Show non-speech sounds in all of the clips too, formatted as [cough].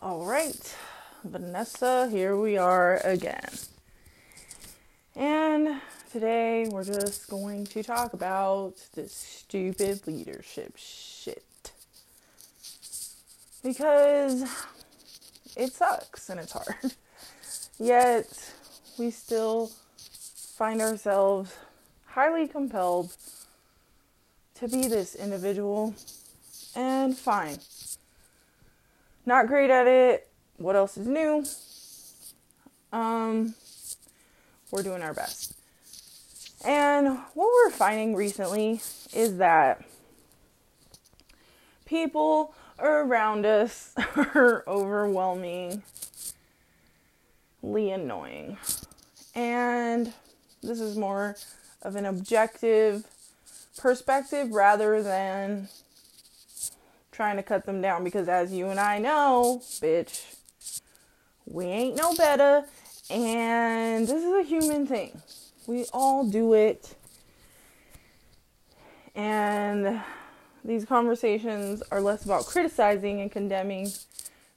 All right, Vanessa, here we are again. And today we're just going to talk about this stupid leadership shit. Because it sucks and it's hard. [laughs] Yet we still find ourselves highly compelled to be this individual and fine not great at it. What else is new? Um, we're doing our best. And what we're finding recently is that people around us [laughs] are overwhelmingly annoying. And this is more of an objective perspective rather than trying to cut them down because as you and I know, bitch, we ain't no better and this is a human thing. We all do it. And these conversations are less about criticizing and condemning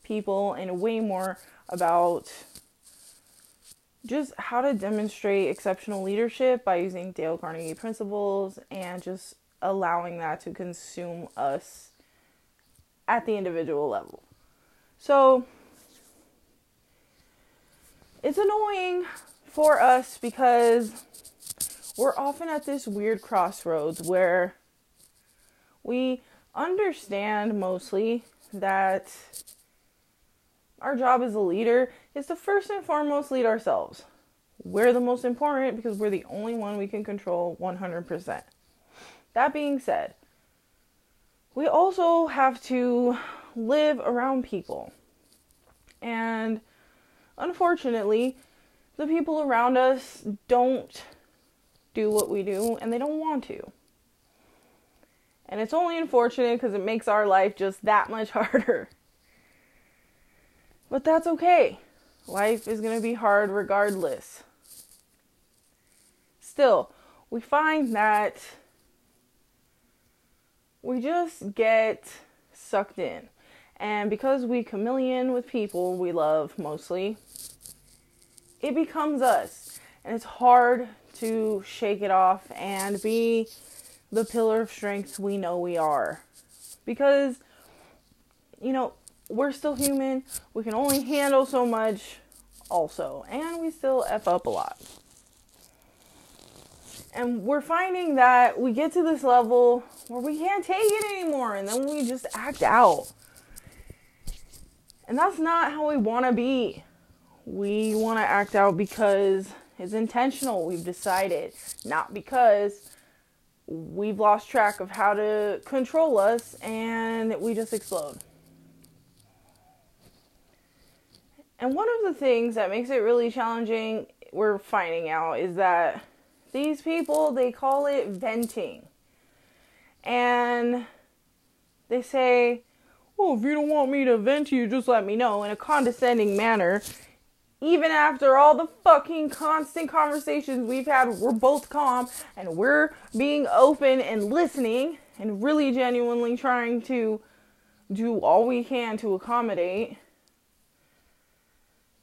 people and way more about just how to demonstrate exceptional leadership by using Dale Carnegie principles and just allowing that to consume us at the individual level. So it's annoying for us because we're often at this weird crossroads where we understand mostly that our job as a leader is to first and foremost lead ourselves. We're the most important because we're the only one we can control 100%. That being said, we also have to live around people. And unfortunately, the people around us don't do what we do and they don't want to. And it's only unfortunate because it makes our life just that much [laughs] harder. But that's okay. Life is going to be hard regardless. Still, we find that we just get sucked in. And because we chameleon with people we love mostly, it becomes us. And it's hard to shake it off and be the pillar of strength we know we are. Because, you know, we're still human. We can only handle so much, also. And we still F up a lot. And we're finding that we get to this level where we can't take it anymore and then we just act out. And that's not how we want to be. We want to act out because it's intentional, we've decided, not because we've lost track of how to control us and we just explode. And one of the things that makes it really challenging, we're finding out, is that these people, they call it venting. And they say, well, if you don't want me to vent to you, just let me know in a condescending manner. Even after all the fucking constant conversations we've had, we're both calm and we're being open and listening and really genuinely trying to do all we can to accommodate.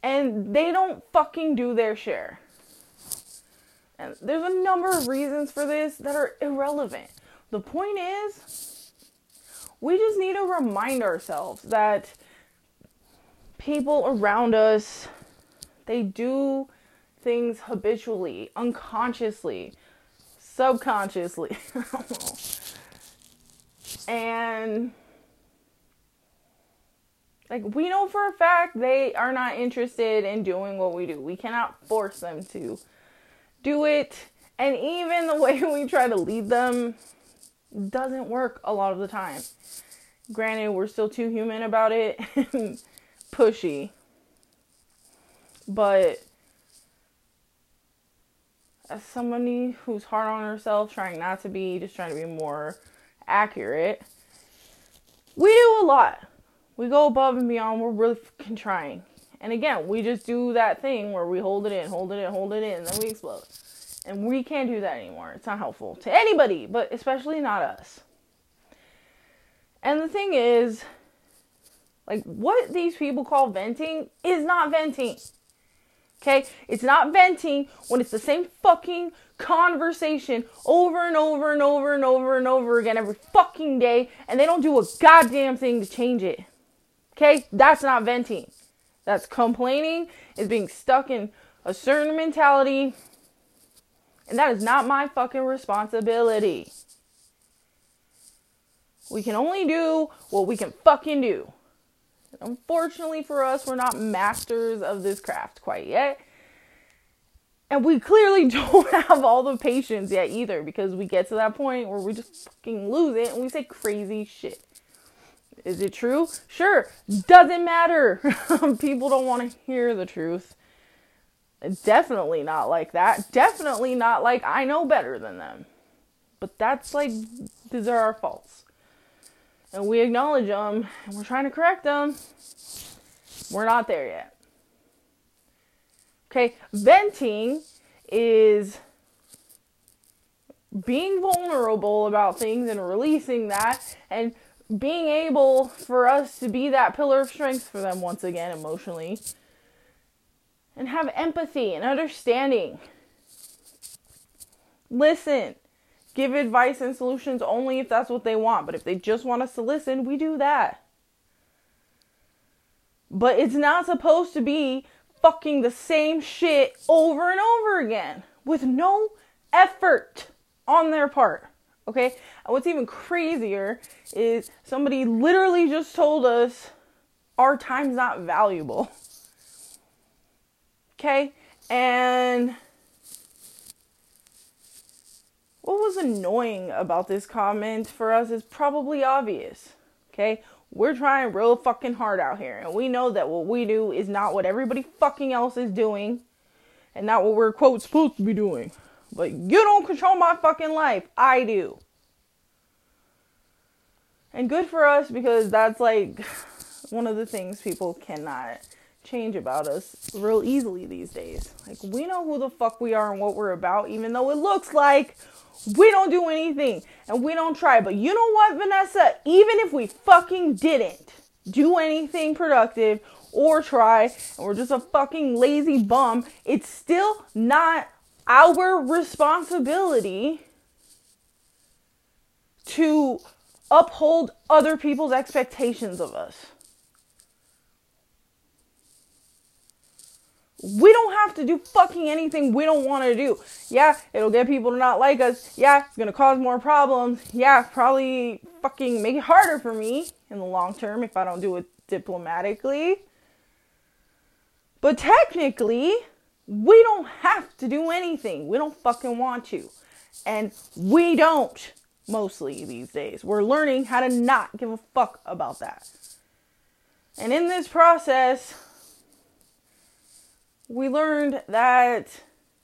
And they don't fucking do their share. And there's a number of reasons for this that are irrelevant. The point is, we just need to remind ourselves that people around us they do things habitually, unconsciously, subconsciously. [laughs] and like we know for a fact they are not interested in doing what we do. We cannot force them to do it. And even the way [laughs] we try to lead them doesn't work a lot of the time. Granted, we're still too human about it [laughs] pushy. But as somebody who's hard on herself, trying not to be, just trying to be more accurate, we do a lot. We go above and beyond. We're really trying. And again, we just do that thing where we hold it in, hold it in, hold it in, and then we explode. And we can't do that anymore. It's not helpful to anybody, but especially not us. And the thing is, Like what these people call venting is not venting. Okay? It's not venting when it's the same fucking conversation over and over and over and over and over again every fucking day and they don't do a goddamn thing to change it. Okay? That's not venting. That's complaining, is being stuck in a certain mentality, and that is not my fucking responsibility. We can only do what we can fucking do. Unfortunately for us, we're not masters of this craft quite yet. And we clearly [laughs] don't have all the patience yet either because we get to that point where we just fucking lose it and we say crazy shit. Is it true? Sure. Doesn't matter. [laughs] People don't want to hear the truth. Definitely not like that. Definitely not like I know better than them. But that's like, these are our faults. And we acknowledge them and we're trying to correct them. We're not there yet. Okay, venting is being vulnerable about things and releasing that and being able for us to be that pillar of strength for them once again emotionally and have empathy and understanding. Listen, give advice and solutions only if that's what they want, but if they just want us to listen, we do that. But it's not supposed to be fucking the same shit over and over again with no effort on their part. Okay? And what's even crazier is somebody literally just told us our time's not valuable. Okay? And what was annoying about this comment for us is probably obvious. Okay? We're trying real fucking hard out here, and we know that what we do is not what everybody fucking else is doing, and not what we're quote supposed to be doing. But you don't control my fucking life. I do. And good for us because that's like [sighs] one of the things people cannot change about us real easily these days. Like, we know who the fuck we are and what we're about, even though it looks like we don't do anything and we don't try. But you know what, Vanessa? Even if we fucking didn't do anything productive or try, and we're just a fucking lazy bum, it's still not our responsibility to uphold other people's expectations of us. We don't have to do fucking anything we don't want to do. Yeah, it'll get people to not like us. Yeah, it's going to cause more problems. Yeah, probably fucking make it harder for me in the long term if I don't do it diplomatically. But technically, we don't have to do anything. We don't fucking want to. And we don't mostly these days. We're learning how to not give a fuck about that. And in this process, we learned that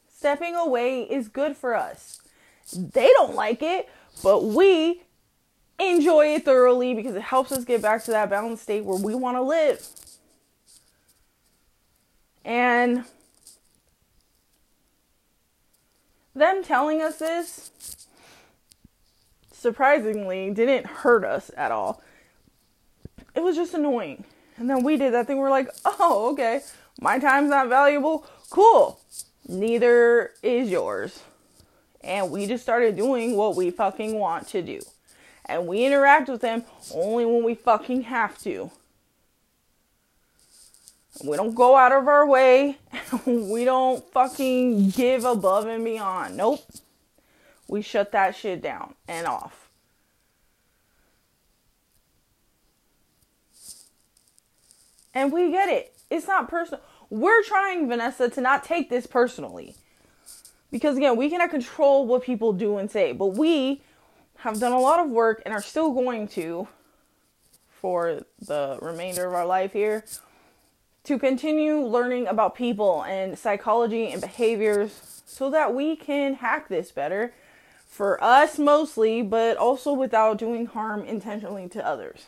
stepping away is good for us. They don't like it, but we enjoy it thoroughly because it helps us get back to that balanced state where we want to live. And them telling us this surprisingly didn't hurt us at all. It was just annoying. And then we did that thing. We're like, oh, okay. My time's not valuable. Cool. Neither is yours. And we just started doing what we fucking want to do. And we interact with them only when we fucking have to. We don't go out of our way. [laughs] we don't fucking give above and beyond. Nope we shut that shit down and off. And we get it. It's not personal. We're trying, Vanessa, to not take this personally. Because again, we cannot control what people do and say, but we have done a lot of work and are still going to for the remainder of our life here to continue learning about people and psychology and behaviors so that we can hack this better for us mostly, but also without doing harm intentionally to others.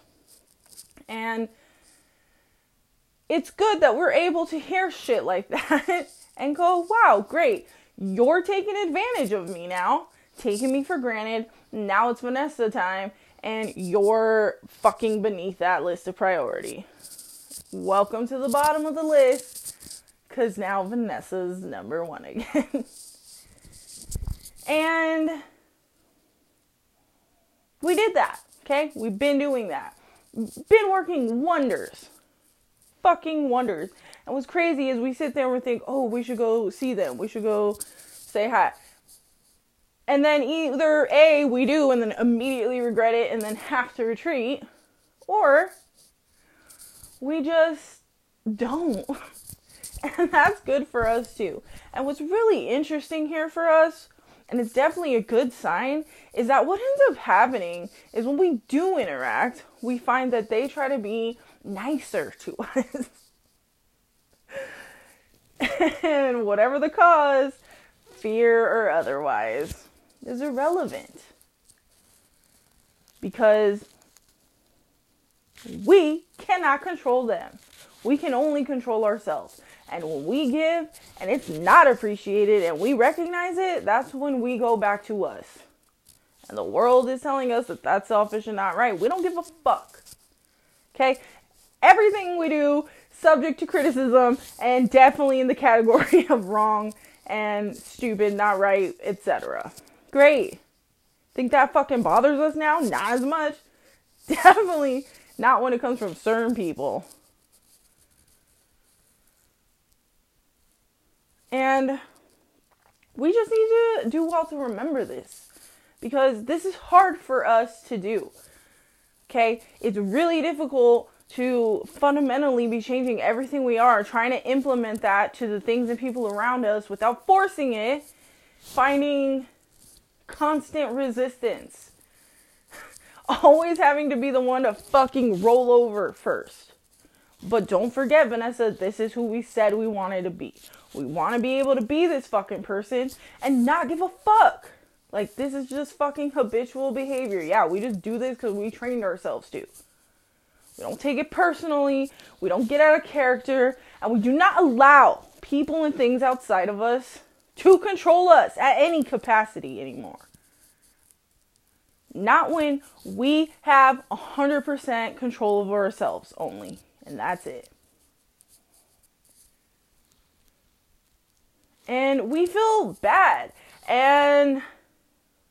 And it's good that we're able to hear shit like that [laughs] and go, wow, great. You're taking advantage of me now, taking me for granted. Now it's Vanessa time. and you're fucking beneath that list of priority. Welcome to the bottom of the list because now Vanessa's number one again. [laughs] and we did that, okay? We've been doing that. Been working wonders. Fucking wonders. And what's crazy is we sit there and we think, oh, we should go see them. We should go say hi. And then either A, we do and then immediately regret it and then have to retreat, or we just don't. [laughs] And that's good for us too. And what's really interesting here for us, and it's definitely a good sign, is that what ends up happening is when we do interact, we find that they try to be nicer to [laughs] us. and whatever the cause, fear or otherwise, is irrelevant. Because we cannot control them. We can only control ourselves. And when we give and it's not appreciated and we recognize it, that's when we go back to us. And the world is telling us that that's selfish and not right. We don't give a fuck. Okay? Everything we do subject to criticism and definitely in the category [laughs] of wrong and stupid, not right, etc. Great. Think that fucking bothers us now? Not as much. [laughs] Definitely not when it comes from certain people. And we just need to do well to remember this because this is hard for us to do. Okay? It's really difficult to fundamentally be changing everything we are, trying to implement that to the things and people around us without forcing it, finding constant resistance. [laughs] Always having to be the one to fucking roll over first. But don't forget, Vanessa, this is who we said we wanted to be. We want to be able to be this fucking person and not give a fuck. Like, this is just fucking habitual behavior. Yeah, we just do this because we trained ourselves to. We don't take it personally. We don't get out of character. And we do not allow people and things outside of us to control us at any capacity anymore. Not when we have 100% control over ourselves only. And that's it. And we feel bad. And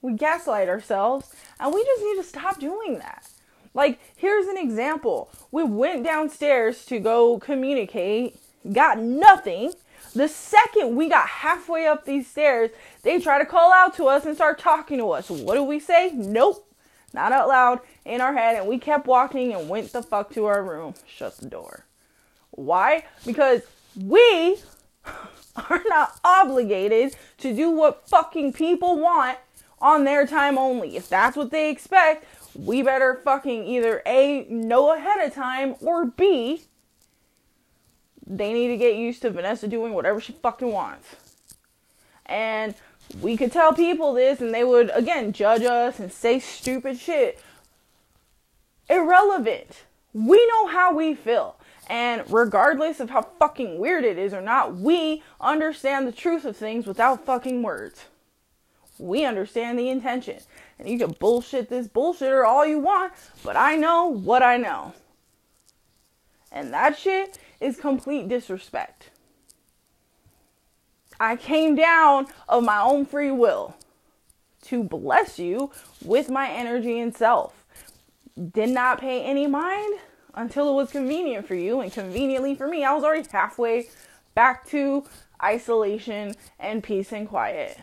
we gaslight ourselves. And we just need to stop doing that. Like, here's an example. We went downstairs to go communicate, got nothing. The second we got halfway up these stairs, they try to call out to us and start talking to us. What do we say? Nope. Not out loud, in our head, and we kept walking and went the fuck to our room. Shut the door. Why? Because we [laughs] are not obligated to do what fucking people want on their time only. If that's what they expect, we better fucking either A, know ahead of time, or B, they need to get used to Vanessa doing whatever she fucking wants. And we could tell people this and they would, again, judge us and say stupid shit. Irrelevant. We know how we feel. And regardless of how fucking weird it is or not, we understand the truth of things without fucking words. We understand the intention. And you can bullshit this bullshitter all you want, but I know what I know. And that shit is complete disrespect. I came down of my own free will to bless you with my energy and self. Did not pay any mind until it was convenient for you, and conveniently for me, I was already halfway back to isolation and peace and quiet.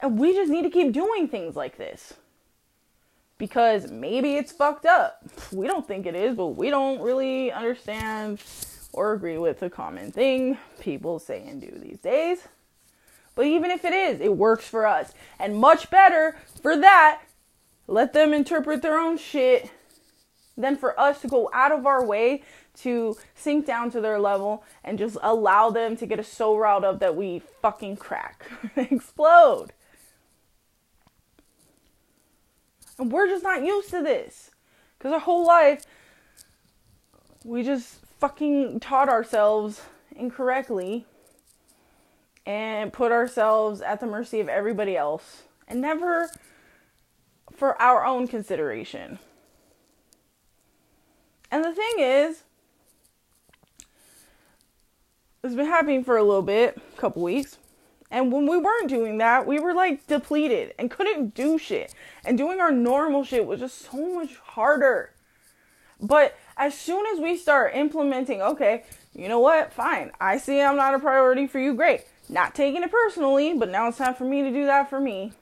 And we just need to keep doing things like this. Because maybe it's fucked up. We don't think it is, but we don't really understand or agree with the common thing people say and do these days. But even if it is, it works for us. And much better for that, let them interpret their own shit than for us to go out of our way to sink down to their level and just allow them to get us so riled up that we fucking crack, [laughs] explode. And we're just not used to this. Because our whole life, we just fucking taught ourselves incorrectly and put ourselves at the mercy of everybody else and never for our own consideration. And the thing is, it's been happening for a little bit, a couple weeks. And when we weren't doing that, we were like depleted and couldn't do shit. And doing our normal shit was just so much harder. But as soon as we start implementing, okay, you know what? Fine. I see I'm not a priority for you. Great. Not taking it personally, but now it's time for me to do that for me.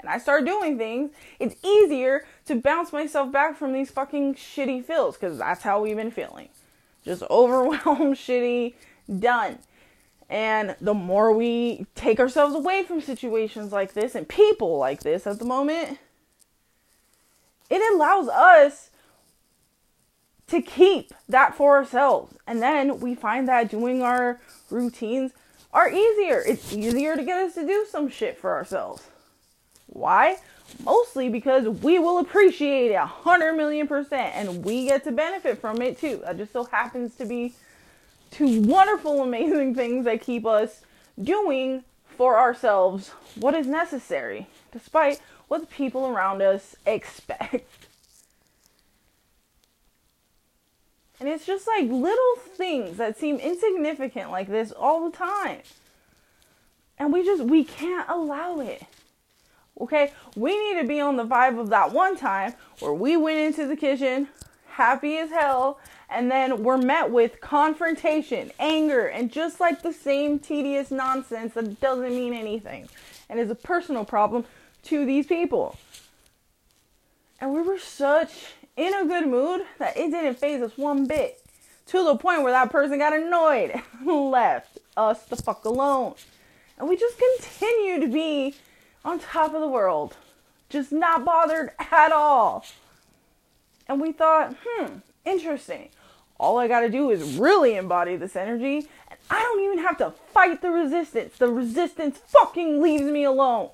And I start doing things, it's easier to bounce myself back from these fucking shitty feels because that's how we've been feeling. Just [laughs] overwhelmed, shitty, done. And the more we take ourselves away from situations like this and people like this at the moment, it allows us to keep that for ourselves. And then we find that doing our routines are easier. It's easier to get us to do some shit for ourselves. Why? Mostly because we will appreciate it a hundred million percent and we get to benefit from it too. That just so happens to be two wonderful, amazing things that keep us doing for ourselves what is necessary, despite what the people around us expect. And it's just like little things that seem insignificant like this all the time. And we just, we can't allow it. Okay? We need to be on the vibe of that one time where we went into the kitchen happy as hell and then we're met with confrontation, anger, and just like the same tedious nonsense that doesn't mean anything and is a personal problem to these people. And we were such in a good mood that it didn't faze us one bit. To the point where that person got annoyed [laughs] and left us the fuck alone. And we just continue to be on top of the world. Just not bothered at all. And we thought, hmm, interesting. All I gotta do is really embody this energy, and I don't even have to fight the resistance. The resistance fucking leaves me alone.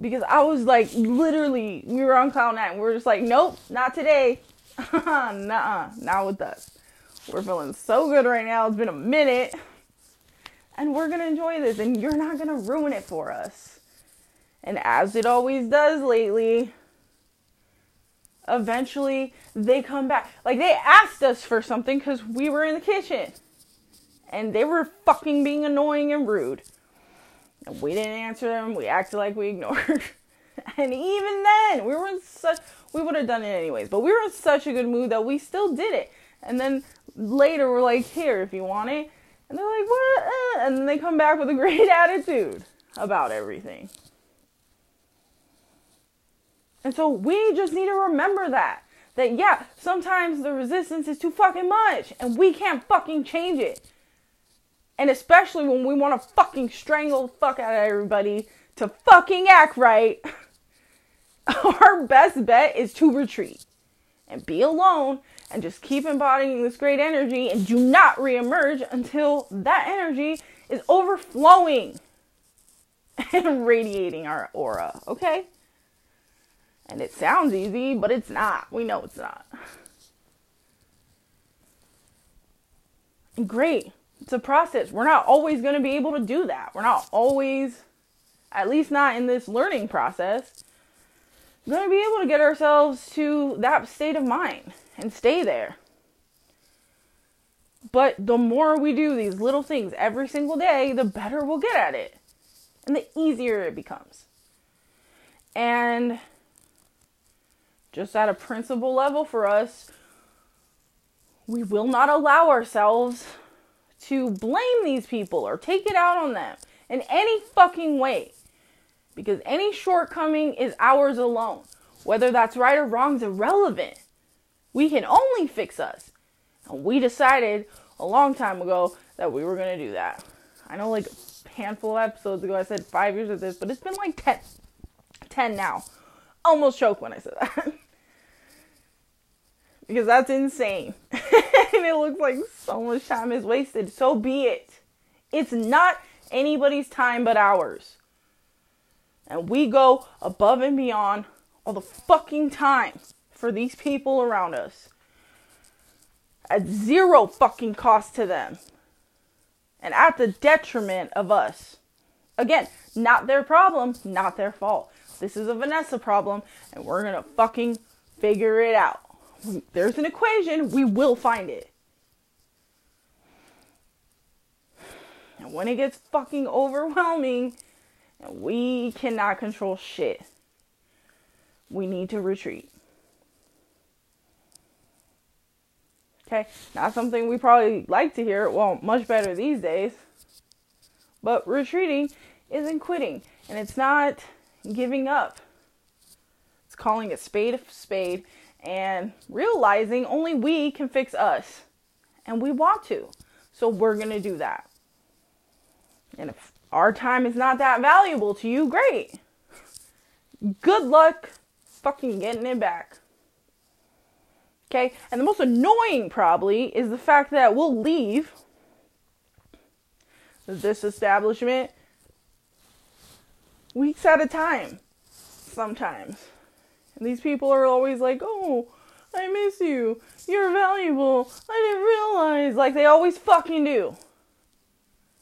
Because I was like, literally, we were on cloud nine. We were just like, nope, not today. [laughs] nah, not with us. We're feeling so good right now. It's been a minute. And we're gonna enjoy this, and you're not gonna ruin it for us. And as it always does lately, eventually they come back. Like they asked us for something because we were in the kitchen. And they were fucking being annoying and rude. And we didn't answer them. We acted like we ignored. [laughs] and even then, we were in such we would have done it anyways, but we were in such a good mood that we still did it. And then later we're like, "Here, if you want it." And they're like, "What?" And then they come back with a great [laughs] attitude about everything. And so we just need to remember that. That yeah, sometimes the resistance is too fucking much and we can't fucking change it. And especially when we want to fucking strangle the fuck out of everybody to fucking act right, [laughs] our best bet is to retreat and be alone and just keep embodying this great energy and do not reemerge until that energy is overflowing [laughs] and radiating our aura, okay? And it sounds easy, but it's not. We know it's not. Great. It's a process. We're not always going to be able to do that. We're not always, at least not in this learning process, going to be able to get ourselves to that state of mind and stay there. But the more we do these little things every single day, the better we'll get at it. And the easier it becomes. And just at a principle level for us, we will not allow ourselves to blame these people or take it out on them in any fucking way. Because any shortcoming is ours alone. Whether that's right or wrong is irrelevant. We can only fix us. And we decided a long time ago that we were going to do that. I know, like, a handful of episodes ago, I said five years of this, but it's been like 10, 10 now. Almost choked when I said that. [laughs] because that's insane. [laughs] and it looks like so much time is wasted. So be it. It's not anybody's time but ours. And we go above and beyond all the fucking time for these people around us at zero fucking cost to them and at the detriment of us Again, not their problem, not their fault. This is a Vanessa problem, and we're gonna fucking figure it out. There's an equation, we will find it. And when it gets fucking overwhelming, and we cannot control shit, we need to retreat. Okay, not something we probably like to hear. Well, much better these days. But retreating isn't quitting, and it's not giving up. It's calling a spade a spade and realizing only we can fix us. And we want to. So we're going to do that. And if our time is not that valuable to you, great. Good luck fucking getting it back. Okay? And the most annoying, probably, is the fact that we'll leave this establishment weeks at a time sometimes. And these people are always like, oh, I miss you. You're valuable. I didn't realize. Like they always fucking do.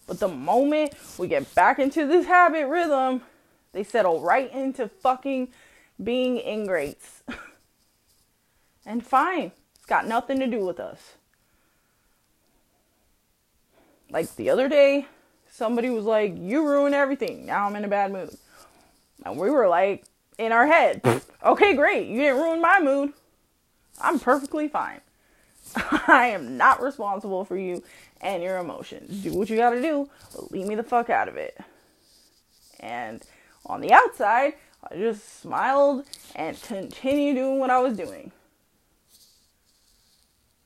But the moment we get back into this habit rhythm, they settle right into fucking being ingrates. [laughs] and fine. It's got nothing to do with us. Like the other day, somebody was like, You ruin everything. Now I'm in a bad mood. And we were like, in our head, okay, great. You didn't ruin my mood. I'm perfectly fine. [laughs] I am not responsible for you and your emotions. Do what you gotta do, but leave me the fuck out of it. And on the outside, I just smiled and continued doing what I was doing.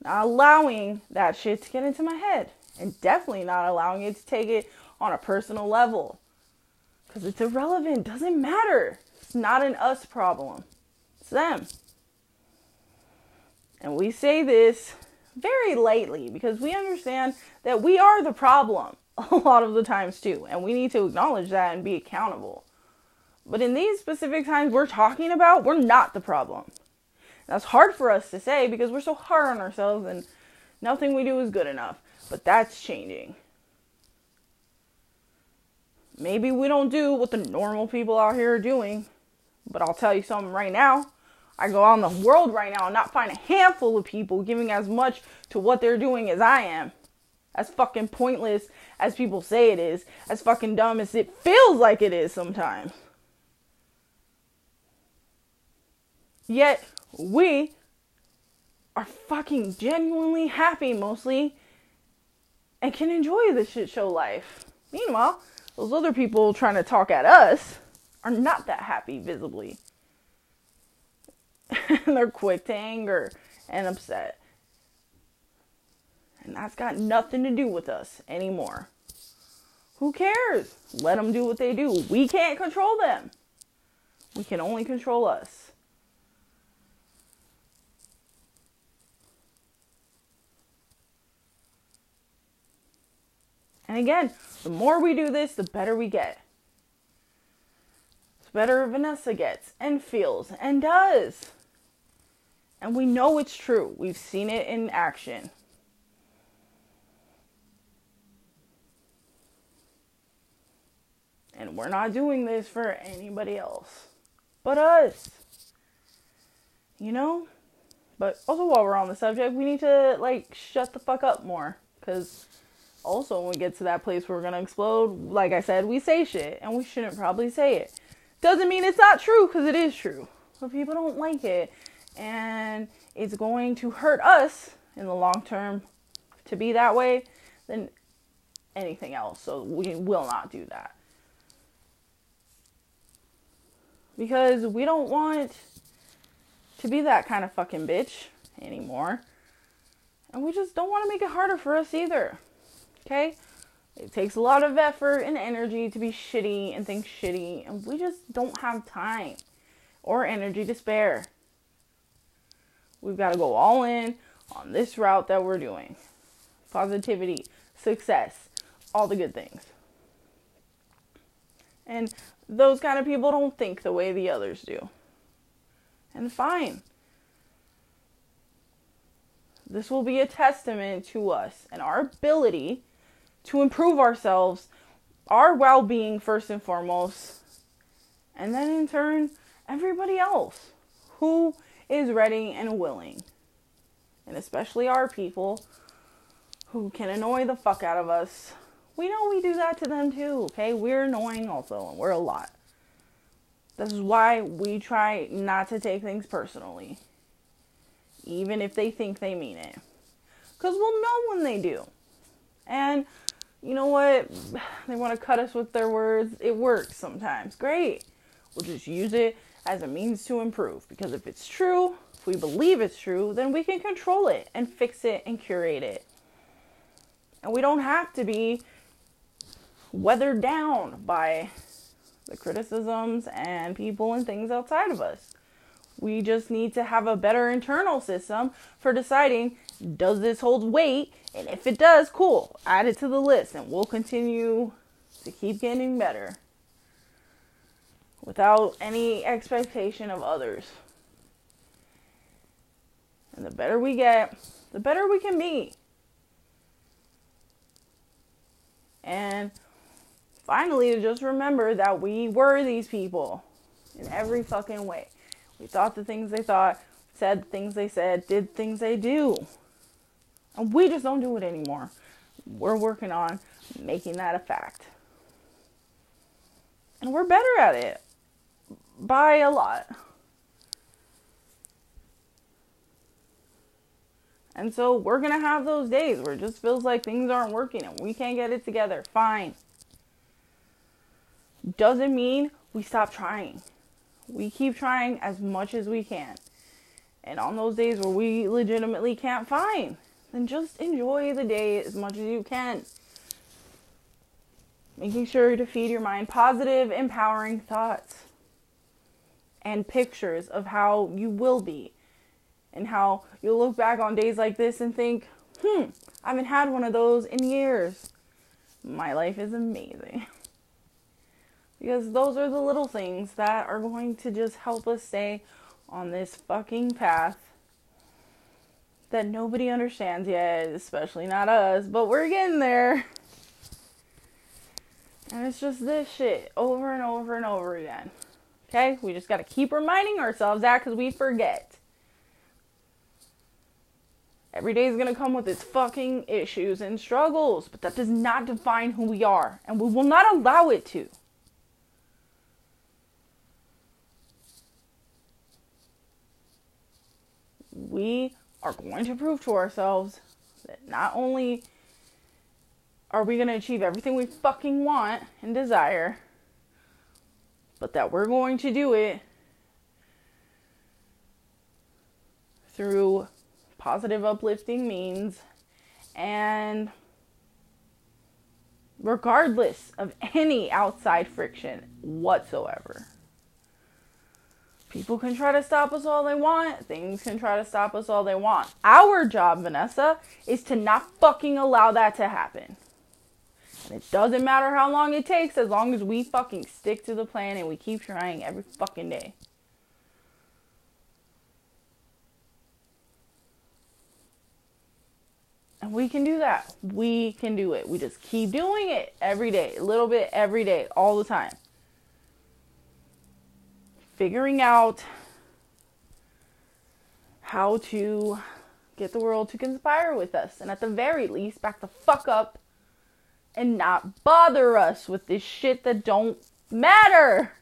Not allowing that shit to get into my head. And definitely not allowing it to take it on a personal level. Because it's irrelevant, doesn't matter. It's not an us problem, it's them. And we say this very lightly because we understand that we are the problem [laughs] a lot of the times too. And we need to acknowledge that and be accountable. But in these specific times we're talking about, we're not the problem. That's hard for us to say because we're so hard on ourselves and nothing we do is good enough. But that's changing. Maybe we don't do what the normal people out here are doing, but I'll tell you something right now. I go out in the world right now and not find a handful of people giving as much to what they're doing as I am. As fucking pointless as people say it is, as fucking dumb as it feels like it is sometimes. Yet, we are fucking genuinely happy mostly and can enjoy the shit show life. Meanwhile, those other people trying to talk at us are not that happy visibly. [laughs] they're quick to anger and upset. And that's got nothing to do with us anymore. Who cares? Let them do what they do. We can't control them. We can only control us. And again, the more we do this, the better we get. Better Vanessa gets and feels and does. And we know it's true. We've seen it in action. And we're not doing this for anybody else but us. You know? But also, while we're on the subject, we need to, like, shut the fuck up more. Because also when we get to that place where we're gonna explode, like I said, we say shit and we shouldn't probably say it. Doesn't mean it's not true because it is true. But people don't like it and it's going to hurt us in the long term to be that way than anything else. So we will not do that. Because we don't want to be that kind of fucking bitch anymore. And we just don't want to make it harder for us either. Okay? It takes a lot of effort and energy to be shitty and think shitty, and we just don't have time or energy to spare. We've got to go all in on this route that we're doing positivity, success, all the good things. And those kind of people don't think the way the others do. And fine. This will be a testament to us and our ability to improve ourselves our well being first and foremost, and then in turn, everybody else who is ready and willing. And especially our people who can annoy the fuck out of us. We know we do that to them too, okay? We're annoying also, and we're a lot. This is why we try not to take things personally, even if they think they mean it. Because we'll know when they do. And you know what? They want to cut us with their words. It works sometimes. Great. We'll just use it as a means to improve. Because if it's true, if we believe it's true, then we can control it and fix it and curate it. And we don't have to be weathered down by the criticisms and people and things outside of us. We just need to have a better internal system for deciding does this hold weight? And if it does, cool, add it to the list and we'll continue to keep getting better without any expectation of others. And the better we get, the better we can be. And finally, to just remember that we were these people in every fucking way. We thought the things they thought, said the things they said, did things they do. And we just don't do it anymore. We're working on making that a fact. And we're better at it by a lot. And so we're going to have those days where it just feels like things aren't working and we can't get it together. Fine. Doesn't mean we stop trying. We keep trying as much as we can. And on those days where we legitimately can't find, then just enjoy the day as much as you can. Making sure to feed your mind positive, empowering thoughts and pictures of how you will be and how you'll look back on days like this and think, hmm, I haven't had one of those in years. My life is amazing. because those are the little things that are going to just help us stay on this fucking path that nobody understands yet, especially not us, but we're getting there. And it's just this shit over and over and over again. Okay? We just got to keep reminding ourselves that because we forget. Every day is going to come with its fucking issues and struggles, but that does not define who we are, and we will not allow it to. We are going to prove to ourselves that not only are we going to achieve everything we fucking want and desire, but that we're going to do it through positive, uplifting means and regardless of any outside friction whatsoever. People can try to stop us all they want. Things can try to stop us all they want. Our job, Vanessa, is to not fucking allow that to happen. And it doesn't matter how long it takes as long as we fucking stick to the plan and we keep trying every fucking day. And we can do that. We can do it. We just keep doing it every day, a little bit every day, all the time. Figuring out how to get the world to conspire with us. And at the very least, back the fuck up and not bother us with this shit that don't matter.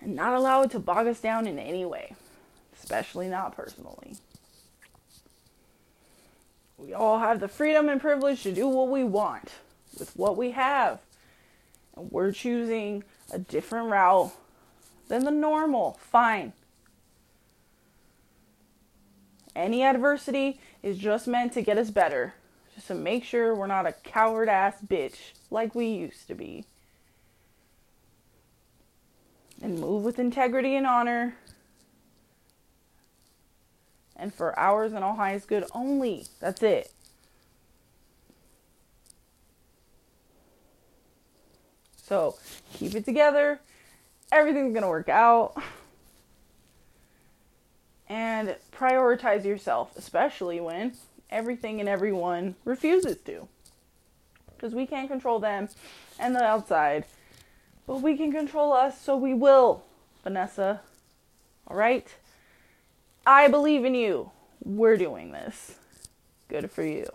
And not allow it to bog us down in any way, especially not personally. We all have the freedom and privilege to do what we want with what we have. And we're choosing a different route than the normal. Fine. Any adversity is just meant to get us better just to make sure we're not a coward ass bitch like we used to be. And move with integrity and honor. And for ours and all highest good only. That's it. So keep it together. Everything's going to work out. And prioritize yourself, especially when everything and everyone refuses to. because we can't control them and the outside. But we can control us, so we will, Vanessa. All right? I believe in you. We're doing this. Good for you.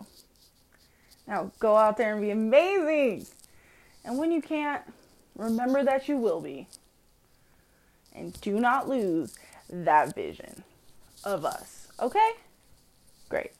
Now go out there and be amazing. And when you can't, remember that you will be. And do not lose that vision of us. Okay? Great.